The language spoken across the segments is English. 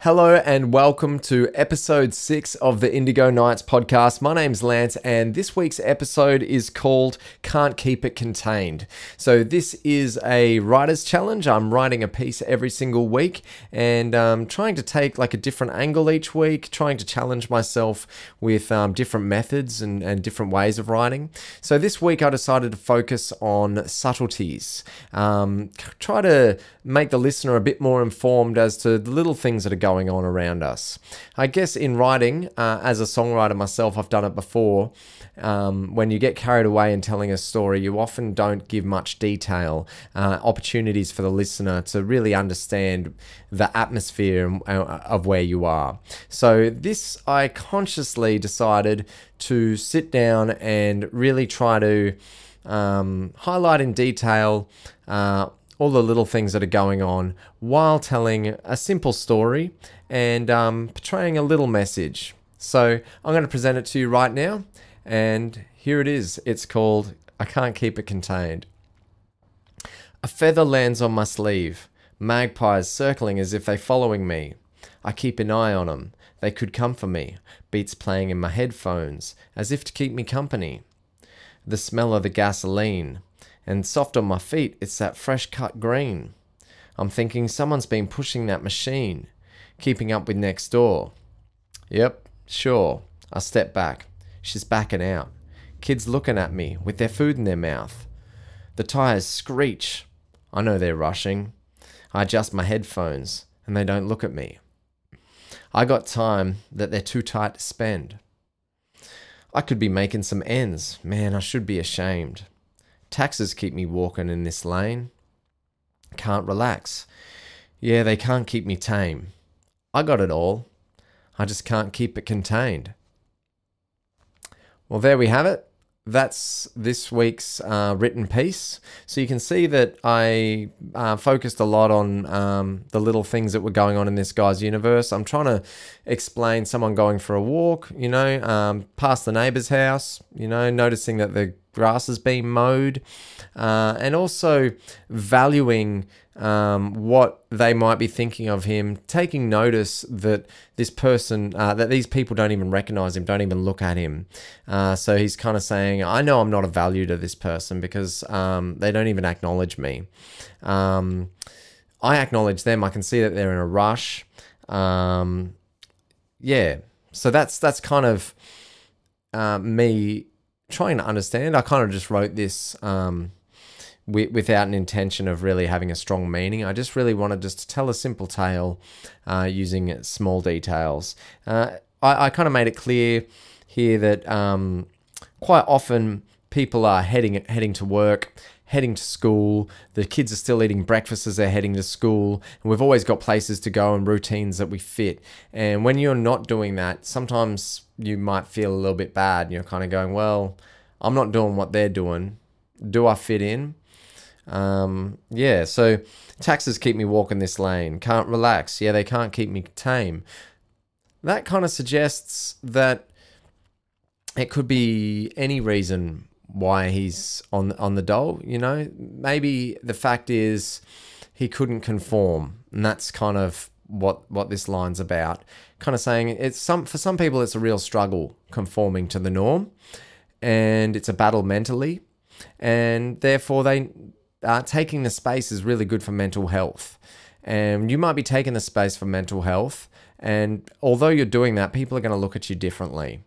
Hello and welcome to episode six of the Indigo Nights podcast. My name's Lance, and this week's episode is called Can't Keep It Contained. So, this is a writer's challenge. I'm writing a piece every single week and um, trying to take like a different angle each week, trying to challenge myself with um, different methods and, and different ways of writing. So, this week I decided to focus on subtleties, um, try to make the listener a bit more informed as to the little things that are going on around us. I guess in writing, uh, as a songwriter myself, I've done it before. Um, when you get carried away in telling a story, you often don't give much detail, uh, opportunities for the listener to really understand the atmosphere uh, of where you are. So, this I consciously decided to sit down and really try to um, highlight in detail. Uh, all the little things that are going on while telling a simple story and um, portraying a little message. So I'm going to present it to you right now, and here it is. It's called I Can't Keep It Contained. A feather lands on my sleeve, magpies circling as if they're following me. I keep an eye on them. They could come for me, beats playing in my headphones, as if to keep me company. The smell of the gasoline, and soft on my feet, it's that fresh cut green. I'm thinking someone's been pushing that machine, keeping up with next door. Yep, sure. I step back. She's backing out. Kids looking at me with their food in their mouth. The tires screech. I know they're rushing. I adjust my headphones and they don't look at me. I got time that they're too tight to spend. I could be making some ends. Man, I should be ashamed. Taxes keep me walking in this lane. Can't relax. Yeah, they can't keep me tame. I got it all. I just can't keep it contained. Well, there we have it. That's this week's uh, written piece. So you can see that I uh, focused a lot on um, the little things that were going on in this guy's universe. I'm trying to explain someone going for a walk, you know, um, past the neighbor's house, you know, noticing that the grass has been mowed, uh, and also valuing um, what they might be thinking of him, taking notice that this person, uh, that these people don't even recognize him, don't even look at him. Uh, so he's kind of saying, I know I'm not of value to this person because um, they don't even acknowledge me. Um, I acknowledge them. I can see that they're in a rush. Um, yeah. So that's that's kind of uh, me trying to understand. I kind of just wrote this um, without an intention of really having a strong meaning. I just really wanted just to tell a simple tale uh, using small details. Uh, I, I kind of made it clear here that um, quite often people are heading heading to work heading to school. The kids are still eating breakfast as they're heading to school. And we've always got places to go and routines that we fit. And when you're not doing that, sometimes you might feel a little bit bad. You're kind of going, well, I'm not doing what they're doing. Do I fit in? Um, yeah, so taxes keep me walking this lane. Can't relax. Yeah, they can't keep me tame. That kind of suggests that it could be any reason why he's on on the dole. You know, maybe the fact is he couldn't conform, and that's kind of what what this line's about. Kind of saying it's some for some people it's a real struggle conforming to the norm, and it's a battle mentally, and therefore they uh, taking the space is really good for mental health. And you might be taking the space for mental health, and although you're doing that, people are going to look at you differently.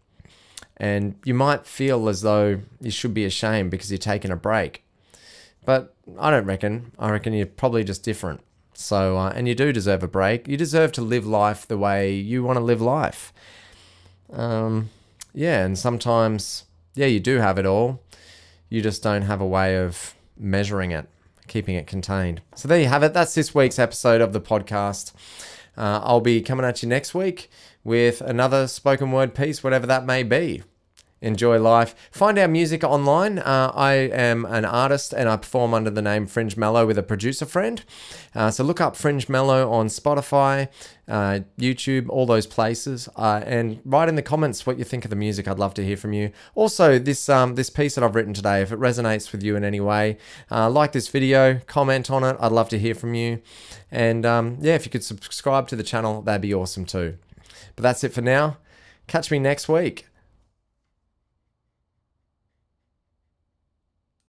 And you might feel as though you should be ashamed because you're taking a break. But I don't reckon. I reckon you're probably just different. So, uh, and you do deserve a break. You deserve to live life the way you want to live life. Um, yeah, and sometimes, yeah, you do have it all. You just don't have a way of measuring it, keeping it contained. So there you have it. That's this week's episode of the podcast. Uh, I'll be coming at you next week with another spoken word piece, whatever that may be. Enjoy life. Find our music online. Uh, I am an artist and I perform under the name Fringe Mellow with a producer friend. Uh, so look up Fringe Mellow on Spotify, uh, YouTube, all those places, uh, and write in the comments what you think of the music. I'd love to hear from you. Also, this um, this piece that I've written today, if it resonates with you in any way, uh, like this video, comment on it. I'd love to hear from you. And um, yeah, if you could subscribe to the channel, that'd be awesome too. But that's it for now. Catch me next week.